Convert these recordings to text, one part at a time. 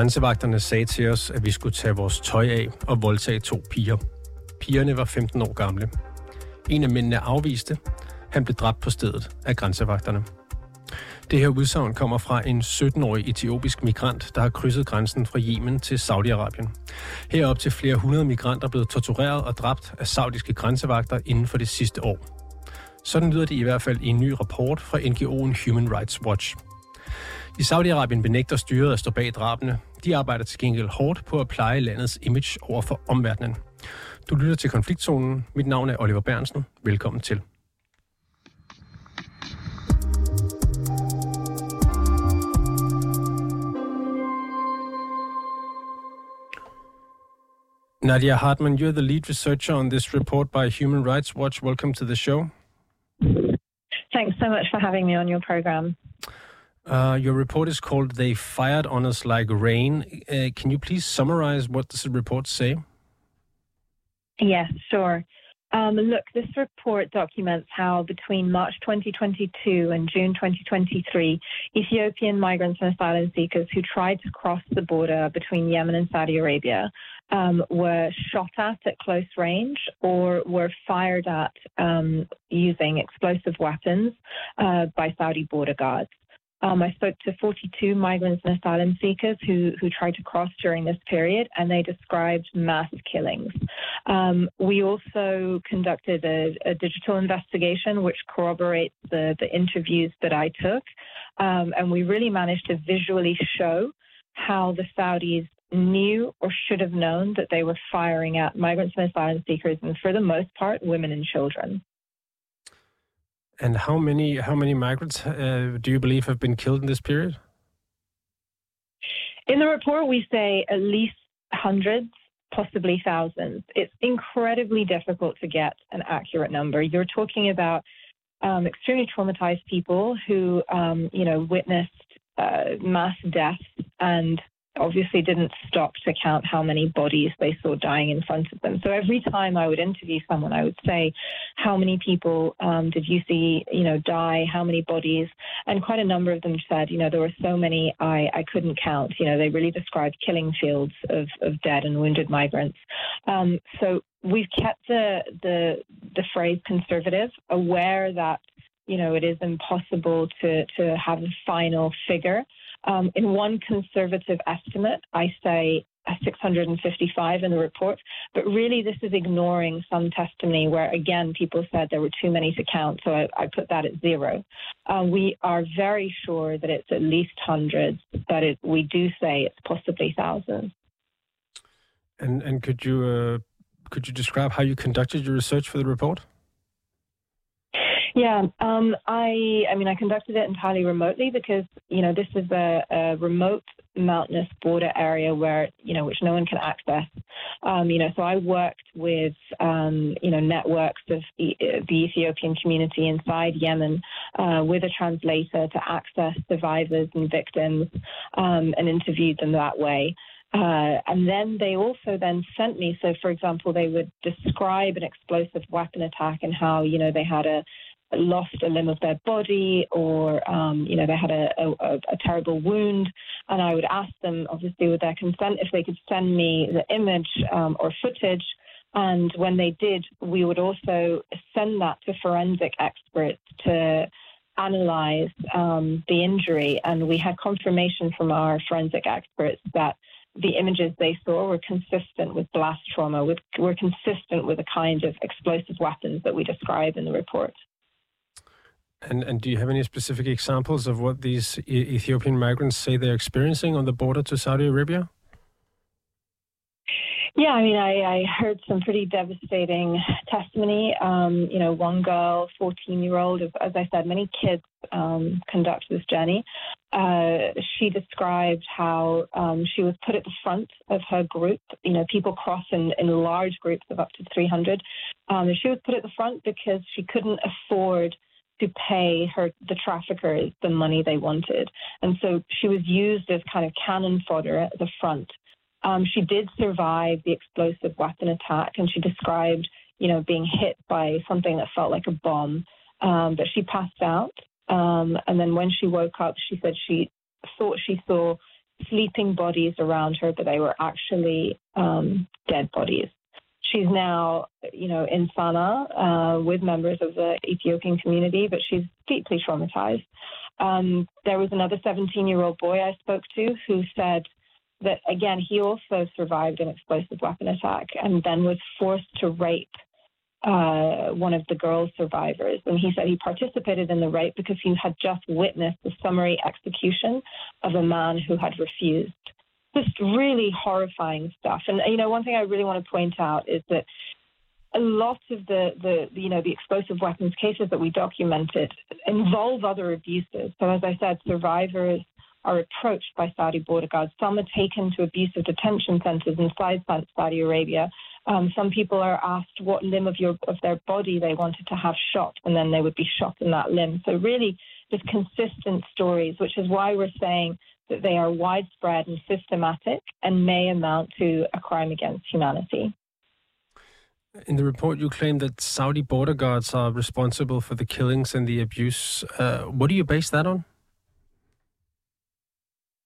Grænsevagterne sagde til os, at vi skulle tage vores tøj af og voldtage to piger. Pigerne var 15 år gamle. En af mændene afviste. Han blev dræbt på stedet af grænsevagterne. Det her udsagn kommer fra en 17-årig etiopisk migrant, der har krydset grænsen fra Yemen til Saudi-Arabien. Her op til flere hundrede migranter blevet tortureret og dræbt af saudiske grænsevagter inden for det sidste år. Sådan lyder det i hvert fald i en ny rapport fra NGO'en Human Rights Watch. I Saudi-Arabien benægter styret at stå bag drabene. De arbejder til gengæld hårdt på at pleje landets image over for omverdenen. Du lytter til konfliktzonen. Mit navn er Oliver Bernsen. Velkommen til. Nadia Hartman, you're the lead researcher on this report by Human Rights Watch. Welcome to the show. Thanks so much for having me on your program. Uh, your report is called They Fired on Us Like Rain. Uh, can you please summarize what the report say? Yes, sure. Um, look, this report documents how between March 2022 and June 2023, Ethiopian migrants and asylum seekers who tried to cross the border between Yemen and Saudi Arabia um, were shot at at close range or were fired at um, using explosive weapons uh, by Saudi border guards. Um, I spoke to 42 migrants and asylum seekers who, who tried to cross during this period, and they described mass killings. Um, we also conducted a, a, digital investigation which corroborates the, the interviews that I took, um, and we really managed to visually show how the Saudis knew or should have known that they were firing at migrants and asylum seekers, and for the most part, women and children. And how many how many migrants uh, do you believe have been killed in this period? In the report, we say at least hundreds, possibly thousands. It's incredibly difficult to get an accurate number. You're talking about um, extremely traumatized people who, um, you know, witnessed uh, mass deaths and obviously didn't stop to count how many bodies they saw dying in front of them. So every time I would interview someone, I would say, "How many people um, did you see? You know, die? How many bodies?" And quite a number of them said, "You know, there were so many I, I couldn't count." You know, they really described killing fields of, of dead and wounded migrants. Um, so we've kept the the the phrase conservative, aware that you know it is impossible to to have a final figure. Um, in one conservative estimate, I say 655 in the report, but really this is ignoring some testimony where, again, people said there were too many to count, so I, I put that at zero. Um, we are very sure that it's at least hundreds, but it, we do say it's possibly thousands. And and could you uh, could you describe how you conducted your research for the report? Yeah, um, I I mean I conducted it entirely remotely because you know this is a, a, remote mountainous border area where you know which no one can access. Um, you know, so I worked with um, you know networks of the, the, Ethiopian community inside Yemen uh, with a translator to access survivors and victims um, and interviewed them that way. Uh, and then they also then sent me. So, for example, they would describe an explosive weapon attack and how you know they had a lost a limb of their body or, um, you know, they had a, a, a, terrible wound. And I would ask them, obviously, with their consent, if they could send me the image um, or footage. And when they did, we would also send that to forensic experts to analyze um, the injury. And we had confirmation from our forensic experts that the images they saw were consistent with blast trauma, with, were consistent with the kind of explosive weapons that we describe in the report. And and do you have any specific examples of what these e- Ethiopian migrants say they're experiencing on the border to Saudi Arabia? Yeah, I mean, I, I heard some pretty devastating testimony. Um, you know, one girl, 14 year old, as I said, many kids um, conduct this journey. Uh, she described how um, she was put at the front of her group. You know, people cross in, in large groups of up to 300. Um, she was put at the front because she couldn't afford to pay her the traffickers the money they wanted, and so she was used as kind of cannon fodder at the front. Um, she did survive the explosive weapon attack, and she described, you know, being hit by something that felt like a bomb. Um, but she passed out, um, and then when she woke up, she said she thought she saw sleeping bodies around her, but they were actually um, dead bodies. She's now, you know, in Sanaa uh, with members of the Ethiopian community, but she's deeply traumatized. Um, there was another 17 year old boy I spoke to who said that, again, he also survived an explosive weapon attack and then was forced to rape uh, one of the girl survivors. And he said he participated in the rape because he had just witnessed the summary execution of a man who had refused. Just really horrifying stuff. And, you know, one thing I really want to point out is that a lot of the, the, you know, the explosive weapons cases that we documented involve other abuses. So, as I said, survivors are approached by Saudi border guards. Some are taken to abusive detention centers inside Saudi Arabia. Um, some people are asked what limb of your of their body they wanted to have shot, and then they would be shot in that limb. So really, just consistent stories, which is why we're saying that they are widespread and systematic and may amount to a crime against humanity. In the report, you claim that Saudi border guards are responsible for the killings and the abuse. Uh, what do you base that on?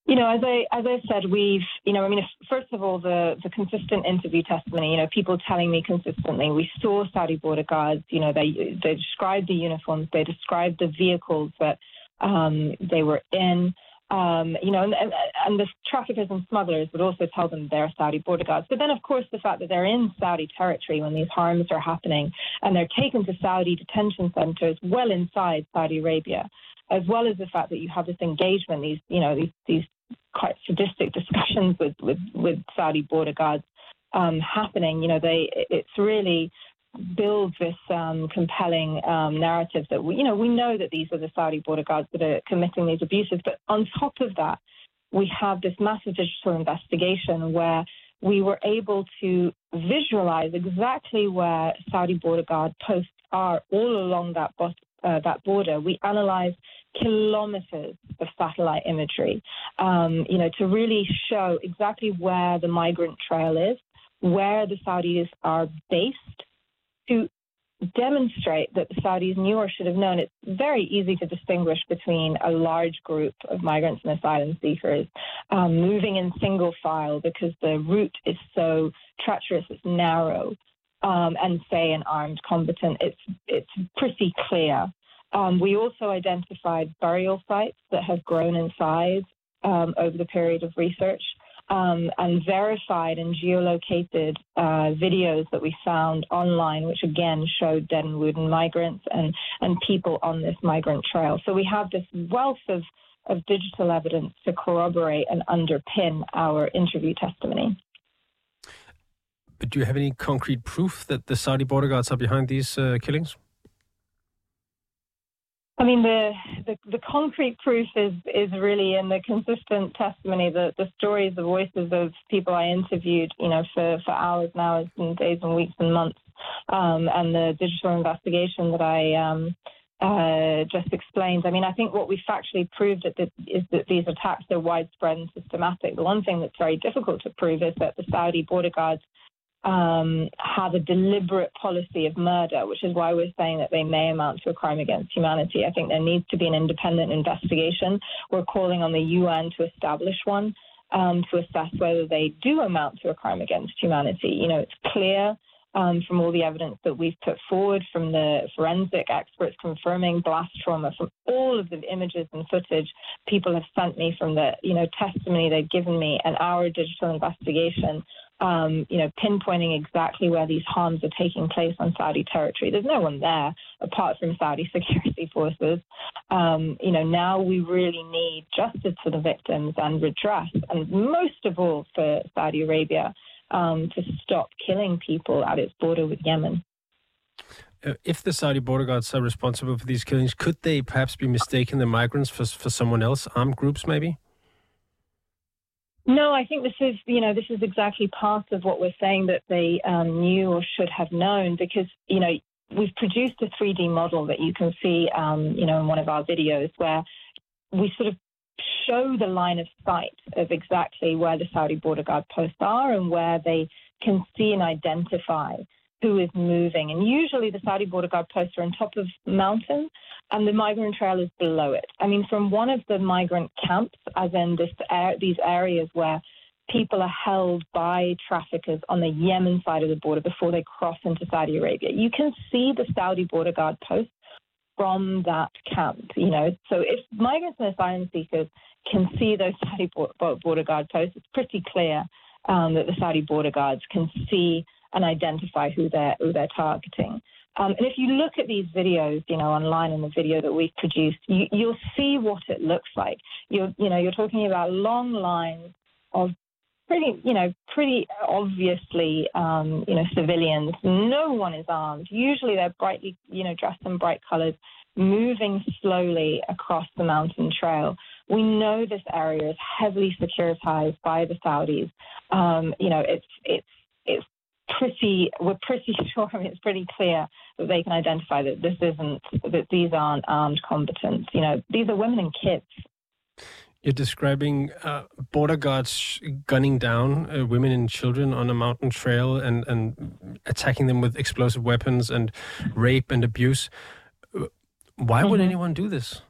You know, as I as I said, we've you know, I mean, first of all, the the consistent interview testimony. You know, people telling me consistently, we saw Saudi border guards. You know, they they described the uniforms, they described the vehicles that um, they were in. Um, you know, and, and, the traffickers and smugglers would also tell them they're Saudi border guards. But then, of course, the fact that they're in Saudi territory when these harms are happening and they're taken to Saudi detention centers well inside Saudi Arabia, as well as the fact that you have this engagement, these, you know, these, these quite sadistic discussions with, with, with Saudi border guards um, happening. You know, they it's really builds this um, compelling um, narrative that we, you know we know that these are the Saudi border guards that are committing these abuses, but on top of that, we have this massive digital investigation where we were able to visualize exactly where Saudi border guard posts are all along that uh, that border. We analyzed kilometers of satellite imagery, um, you know, to really show exactly where the migrant trail is, where the Saudis are based, to demonstrate that the Saudis knew or should have known. It's very easy to distinguish between a large group of migrants and asylum seekers um, moving in single file because the route is so treacherous, it's narrow. Um, and say an armed combatant, it's it's pretty clear um, we also identified burial sites that have grown in size um, over the period of research um, and verified and geolocated uh, videos that we found online, which again showed dead and wounded migrants and, and people on this migrant trail. So we have this wealth of, of digital evidence to corroborate and underpin our interview testimony. But do you have any concrete proof that the Saudi border guards are behind these uh, killings? I mean, the, the, the concrete proof is is really in the consistent testimony, the the stories, the voices of people I interviewed, you know, for, for hours and hours and days and weeks and months, um, and the digital investigation that I um, uh, just explained. I mean, I think what we factually proved is that these attacks are widespread and systematic. The one thing that's very difficult to prove is that the Saudi border guards um, have a deliberate policy of murder, which is why we're saying that they may amount to a crime against humanity. I think there needs to be an independent investigation. We're calling on the UN to establish one um, to assess whether they do amount to a crime against humanity. You know, it's clear. Um, from all the evidence that we've put forward, from the forensic experts confirming blast trauma, from all of the images and footage people have sent me, from the you know testimony they've given me, and our digital investigation, um, you know, pinpointing exactly where these harms are taking place on Saudi territory. There's no one there apart from Saudi security forces. Um, you know, now we really need justice for the victims and redress, and most of all for Saudi Arabia um, to stop killing people at its border with Yemen. Uh, if the Saudi border guards are responsible for these killings, could they perhaps be mistaking the migrants for, for someone else, armed groups maybe? No, I think this is, you know, this is exactly part of what we're saying that they um, knew or should have known because, you know, we've produced a 3D model that you can see, um, you know, in one of our videos where we sort of show the line of sight of exactly where the Saudi border guard posts are and where they can see and identify who is moving. And usually the Saudi border guard posts are on top of mountain and the migrant trail is below it. I mean, from one of the migrant camps, as in this, these areas where people are held by traffickers on the Yemen side of the border before they cross into Saudi Arabia. You can see the Saudi border guard posts from that camp, you know. So if migrants and asylum seekers can see those Saudi border guard posts, it's pretty clear um, that the Saudi border guards can see and identify who they're who they're targeting. Um, and if you look at these videos, you know, online in the video that we've produced, you, will see what it looks like. You're, you know, you're talking about long lines of pretty, you know, pretty obviously, um, you know, civilians. No one is armed. Usually they're brightly, you know, dressed in bright colors, moving slowly across the mountain trail. We know this area is heavily securitized by the Saudis. Um, you know, it's it's it's pretty we're pretty sure I mean, it's pretty clear that they can identify that this isn't that these aren't armed combatants. You know, these are women and kids. You're describing uh, border guards gunning down uh, women and children on a mountain trail and, and attacking them with explosive weapons and rape and abuse. Why mm-hmm. would anyone do this?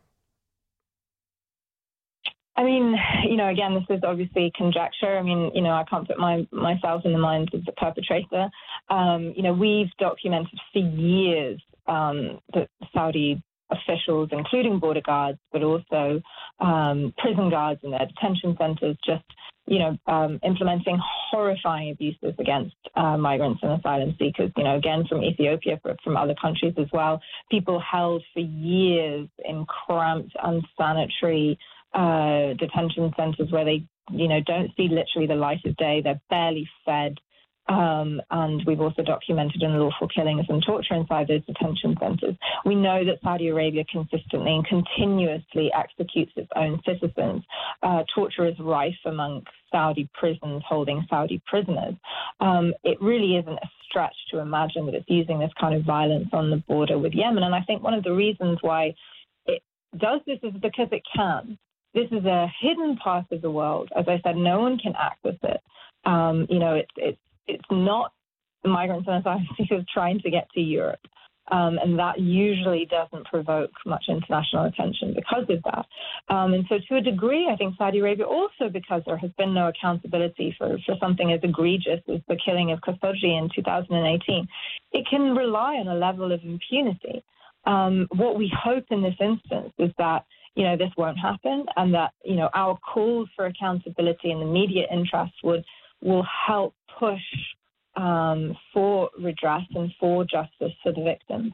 I mean, you know, again, this is obviously conjecture. I mean, you know, I can't put my, myself in the minds of the perpetrator. Um, you know, we've documented for years um, that Saudi officials, including border guards, but also um, prison guards in their detention centres, just you know, um, implementing horrifying abuses against uh, migrants and asylum seekers. You know, again from Ethiopia, from other countries as well. People held for years in cramped, unsanitary uh, detention centres where they, you know, don't see literally the light of day. They're barely fed. Um, and we've also documented unlawful killings and torture inside those detention centres. We know that Saudi Arabia consistently and continuously executes its own citizens. Uh, torture is rife among Saudi prisons holding Saudi prisoners. Um, it really isn't a stretch to imagine that it's using this kind of violence on the border with Yemen. And I think one of the reasons why it does this is because it can. This is a hidden part of the world. As I said, no one can access it. Um, you know, it's, it's it's not migrants and asylum seekers trying to get to Europe. Um, and that usually doesn't provoke much international attention because of that. Um, and so, to a degree, I think Saudi Arabia also, because there has been no accountability for, for something as egregious as the killing of Khashoggi in 2018, it can rely on a level of impunity. Um, what we hope in this instance is that you know this won't happen, and that you know our calls for accountability and the media interest would will help push um, for redress and for justice for the victims.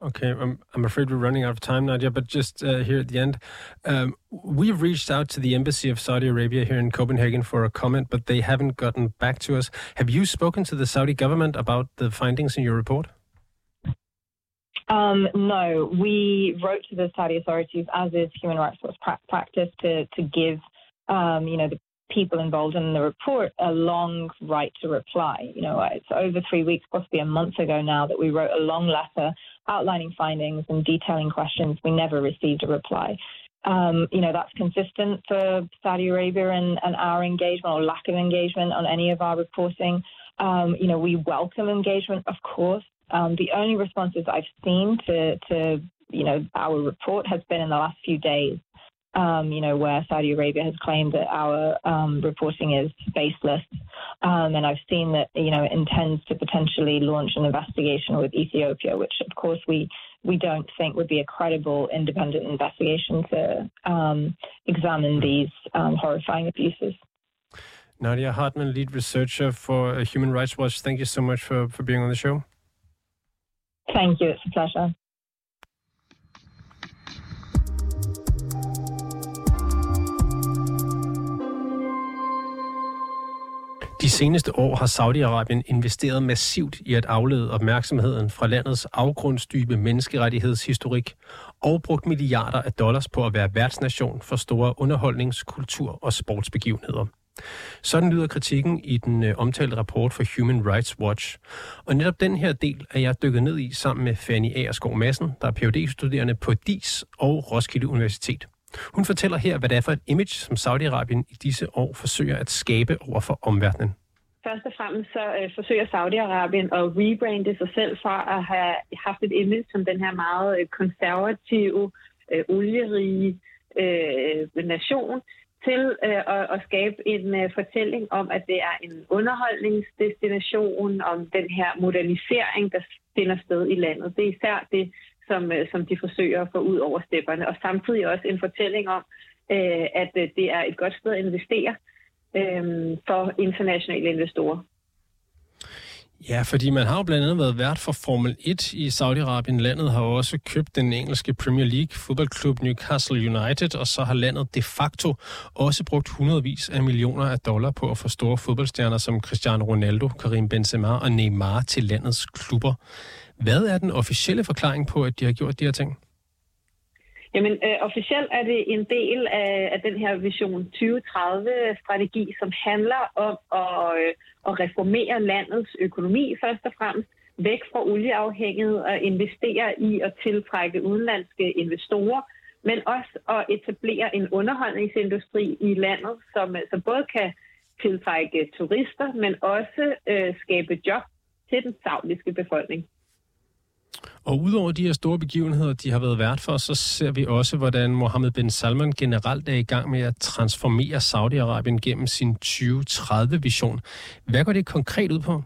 Okay, I'm, I'm afraid we're running out of time, Nadia, but just uh, here at the end, um, we've reached out to the Embassy of Saudi Arabia here in Copenhagen for a comment, but they haven't gotten back to us. Have you spoken to the Saudi government about the findings in your report? Um, no, we wrote to the Saudi authorities, as is Human Rights Watch pra- practice, to, to give um, you know, the people involved in the report a long right to reply. You know, it's over three weeks, possibly a month ago now, that we wrote a long letter outlining findings and detailing questions. We never received a reply. Um, you know, that's consistent for Saudi Arabia and, and, our engagement or lack of engagement on any of our reporting. Um, you know, we welcome engagement, of course. Um, the only responses I've seen to, to, you know, our report has been in the last few days um, you know, where Saudi Arabia has claimed that our um, reporting is baseless. Um, and I've seen that, you know, it intends to potentially launch an investigation with Ethiopia, which of course we, we don't think would be a credible independent investigation to um, examine these um, horrifying abuses. Nadia Hardman, lead researcher for Human Rights Watch, thank you so much for, for being on the show. Thank you. It's a pleasure. De seneste år har Saudi-Arabien investeret massivt i at aflede opmærksomheden fra landets afgrundsdybe menneskerettighedshistorik og brugt milliarder af dollars på at være værtsnation for store underholdnings-, kultur- og sportsbegivenheder. Sådan lyder kritikken i den øh, omtalte rapport fra Human Rights Watch. Og netop den her del er jeg dykket ned i sammen med Fanny Aerskov Madsen, der er phd studerende på DIS og Roskilde Universitet. Hun fortæller her, hvad det er for et image, som Saudi-Arabien i disse år forsøger at skabe over for omverdenen. Først og fremmest så øh, forsøger Saudi-Arabien at rebrande sig selv fra at have haft et image som den her meget øh, konservative, øh, olierige øh, nation, til øh, at, at skabe en øh, fortælling om, at det er en underholdningsdestination, om den her modernisering, der finder sted i landet. Det er især det, som, øh, som de forsøger at få ud over stepperne, og samtidig også en fortælling om, øh, at øh, det er et godt sted at investere øh, for internationale investorer. Ja, fordi man har jo blandt andet været vært for Formel 1 i Saudi-Arabien. Landet har også købt den engelske Premier League fodboldklub Newcastle United, og så har landet de facto også brugt hundredvis af millioner af dollar på at få store fodboldstjerner som Cristiano Ronaldo, Karim Benzema og Neymar til landets klubber. Hvad er den officielle forklaring på, at de har gjort de her ting? Jamen, øh, officielt er det en del af, af den her Vision 2030-strategi, som handler om at, øh, at reformere landets økonomi først og fremmest, væk fra olieafhængighed og investere i at tiltrække udenlandske investorer, men også at etablere en underholdningsindustri i landet, som, øh, som både kan tiltrække turister, men også øh, skabe job til den saudiske befolkning. Og udover de her store begivenheder, de har været vært for, så ser vi også, hvordan Mohammed bin Salman generelt er i gang med at transformere Saudi-Arabien gennem sin 2030-vision. Hvad går det konkret ud på?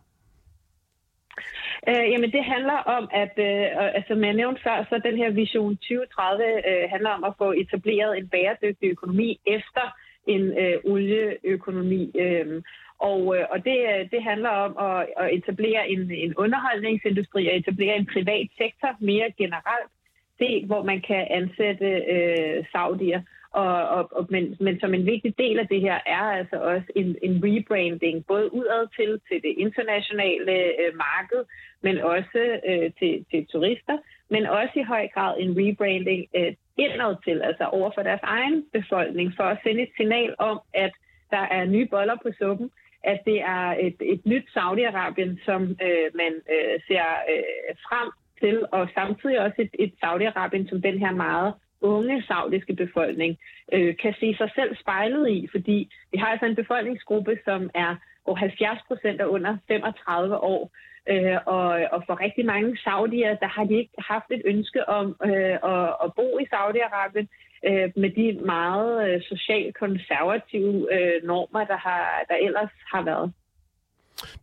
Øh, jamen det handler om, at øh, altså, som jeg nævnte før, så den her vision 2030 øh, handler om at få etableret en bæredygtig økonomi efter en øh, olieøkonomi. Øh, og, øh, og det, øh, det handler om at, at etablere en, en underholdningsindustri og etablere en privat sektor mere generelt, det, hvor man kan ansætte øh, saudier. Og, og, og, men, men som en vigtig del af det her er altså også en, en rebranding, både udad til, til det internationale øh, marked, men også øh, til, til turister, men også i høj grad en rebranding øh, indad til, altså over for deres egen befolkning, for at sende et signal om, at der er nye boller på suppen, at det er et, et nyt Saudi-Arabien, som øh, man øh, ser øh, frem til, og samtidig også et, et Saudi-Arabien, som den her meget unge saudiske befolkning øh, kan se sig selv spejlet i, fordi vi har altså en befolkningsgruppe, som er hvor 70 procent er under 35 år, øh, og, og for rigtig mange saudier, der har de ikke haft et ønske om øh, at, at bo i Saudi-Arabien, øh, med de meget øh, socialt konservative øh, normer, der, har, der ellers har været.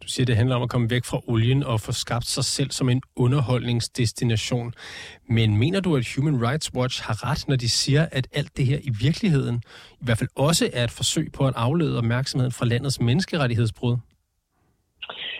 Du siger, det handler om at komme væk fra olien og få skabt sig selv som en underholdningsdestination. Men mener du, at Human Rights Watch har ret, når de siger, at alt det her i virkeligheden i hvert fald også er et forsøg på at aflede opmærksomheden fra landets menneskerettighedsbrud?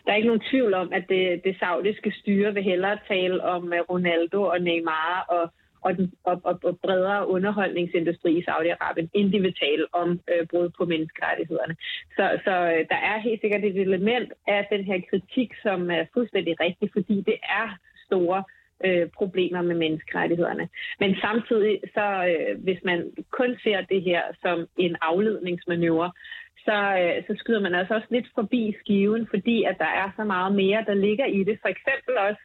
Der er ikke nogen tvivl om, at det, det saudiske styre vil hellere tale om øh, Ronaldo og Neymar og og, den, og, og, og bredere underholdningsindustri i Saudi-Arabien, end de vil tale om øh, brud på menneskerettighederne. Så, så øh, der er helt sikkert et element af den her kritik, som er fuldstændig rigtig, fordi det er store øh, problemer med menneskerettighederne. Men samtidig, så øh, hvis man kun ser det her som en afledningsmanøvre, så, øh, så skyder man altså også lidt forbi skiven, fordi at der er så meget mere, der ligger i det. For eksempel også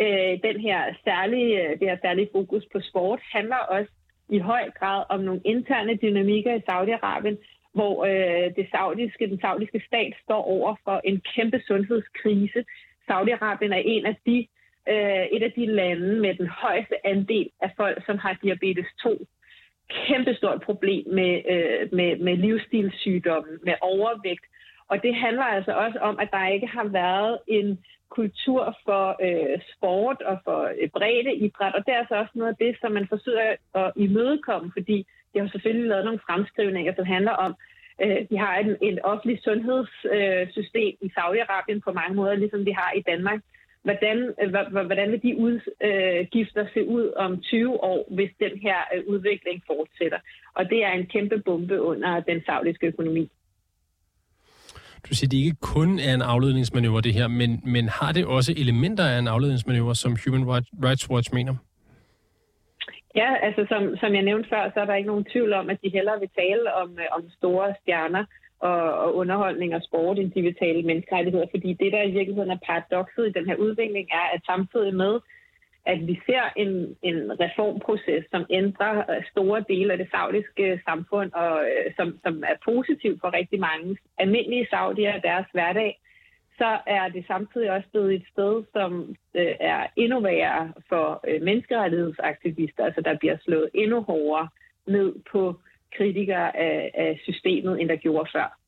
øh, den her særlige, øh, det her særlige fokus på sport handler også i høj grad om nogle interne dynamikker i Saudi-Arabien, hvor øh, det saudiske, den saudiske stat står over for en kæmpe sundhedskrise. Saudi-Arabien er en af de, øh, et af de lande med den højeste andel af folk, som har diabetes 2. Kæmpestort problem med, øh, med, med livsstilssygdomme, med overvægt. Og det handler altså også om, at der ikke har været en kultur for øh, sport og for øh, bredde idræt, og det er altså også noget af det, som man forsøger at imødekomme, fordi de har selvfølgelig lavet nogle fremskrivninger, som handler om, øh, de har en, en offentlig sundhedssystem øh, i Saudi-Arabien på mange måder, ligesom vi har i Danmark. Hvordan, øh, hvordan vil de udgifter øh, se ud om 20 år, hvis den her øh, udvikling fortsætter? Og det er en kæmpe bombe under den saudiske økonomi. Du siger, det ikke kun er en afledningsmanøvre, det her, men, men har det også elementer af en afledningsmanøvre, som Human Rights Watch mener? Ja, altså som, som jeg nævnte før, så er der ikke nogen tvivl om, at de hellere vil tale om, øh, om store stjerner og, og underholdning og sport, end de vil tale menneskerettigheder. Fordi det, der i virkeligheden er paradokset i den her udvikling, er, at samtidig med, at vi ser en, en reformproces, som ændrer øh, store dele af det saudiske øh, samfund, og øh, som, som er positiv for rigtig mange almindelige saudier og deres hverdag, så er det samtidig også blevet et sted, som øh, er endnu værre for øh, menneskerettighedsaktivister. Altså der bliver slået endnu hårdere ned på kritikere af, af systemet, end der gjorde før.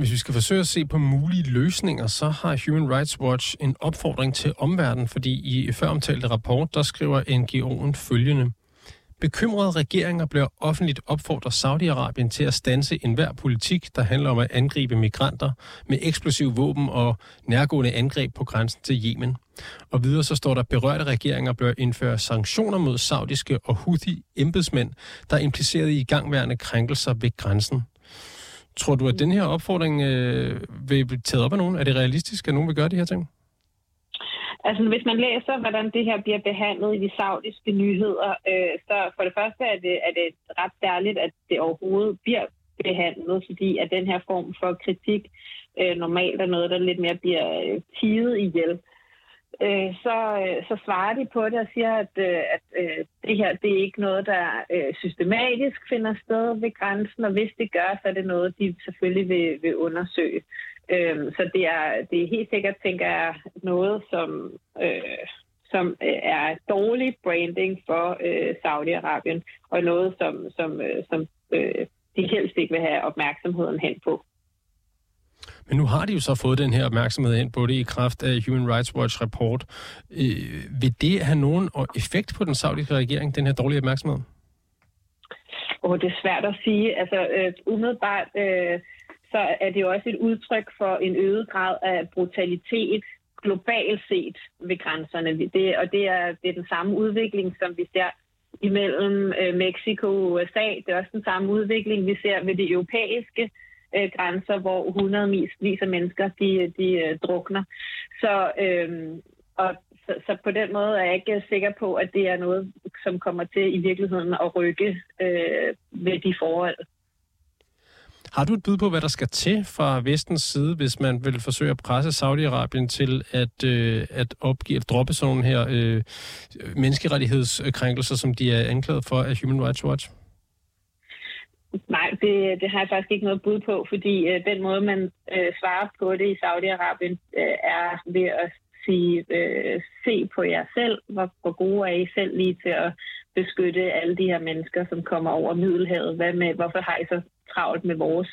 Hvis vi skal forsøge at se på mulige løsninger, så har Human Rights Watch en opfordring til omverdenen, fordi i føromtalte rapport, der skriver NGO'en følgende. Bekymrede regeringer bliver offentligt opfordret Saudi-Arabien til at stanse enhver politik, der handler om at angribe migranter med eksplosiv våben og nærgående angreb på grænsen til Yemen. Og videre så står der, berørte regeringer bør indføre sanktioner mod saudiske og Houthi-embedsmænd, der er impliceret i gangværende krænkelser ved grænsen. Tror du, at den her opfordring øh, vil blive taget op af nogen? Er det realistisk, at nogen vil gøre de her ting? Altså, hvis man læser, hvordan det her bliver behandlet i de saudiske nyheder, øh, så for det første er det, er det ret særligt, at det overhovedet bliver behandlet, fordi at den her form for kritik øh, normalt er noget, der lidt mere bliver øh, tiget ihjel. Øh, øh, så øh, så svarer de på det og siger, at, øh, at øh, det her det er ikke noget, der øh, systematisk finder sted ved grænsen, og hvis det gør, så er det noget, de selvfølgelig vil, vil undersøge. Øh, så det er, det er helt sikkert, tænker jeg, noget, som, øh, som øh, er dårlig branding for øh, Saudi-Arabien, og noget, som, som, øh, som øh, de helst ikke vil have opmærksomheden hen på. Men nu har de jo så fået den her opmærksomhed ind på det i kraft af Human Rights Watch rapport. Øh, vil det have nogen effekt på den saudiske regering, den her dårlige opmærksomhed? Og det er svært at sige. Altså, øh, umiddelbart øh, så er det jo også et udtryk for en øget grad af brutalitet globalt set ved grænserne. Det, og det er, det er den samme udvikling, som vi ser imellem øh, Mexico og USA. Det er også den samme udvikling, vi ser ved det europæiske øh, grænser, hvor hundredvis af mennesker de, de øh, drukner. Så, øh, og, så, så på den måde er jeg ikke sikker på, at det er noget, som kommer til i virkeligheden at rykke øh, ved de forhold. Har du et bud på, hvad der skal til fra vestens side, hvis man vil forsøge at presse Saudi-Arabien til at, øh, at opgive, at droppe sådan nogle her øh, menneskerettighedskrænkelser, som de er anklaget for af Human Rights Watch? Nej, det, det har jeg faktisk ikke noget bud på, fordi øh, den måde, man øh, svarer på det i Saudi-Arabien, øh, er ved at sige, øh, se på jer selv, hvor, hvor gode er I selv lige til at beskytte alle de her mennesker, som kommer over Middelhavet. Hvad med, hvorfor har I så travlt med vores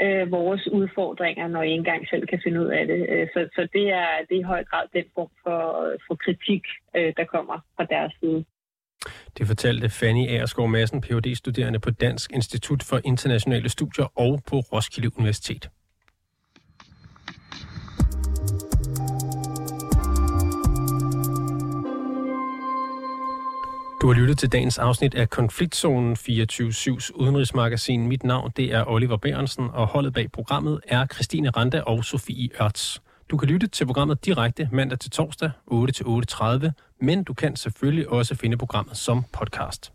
øh, vores udfordringer, når I ikke engang selv kan finde ud af det. Øh, så, så det, er, det er i høj grad den form for, for kritik, øh, der kommer fra deres side. Det fortalte Fanny Aersgaard Madsen, Ph.D. studerende på Dansk Institut for Internationale Studier og på Roskilde Universitet. Du har lyttet til dagens afsnit af Konfliktzonen 24-7's udenrigsmagasin. Mit navn det er Oliver Bærensen, og holdet bag programmet er Christine Randa og Sofie Ørts. Du kan lytte til programmet direkte mandag til torsdag 8 til 8.30, men du kan selvfølgelig også finde programmet som podcast.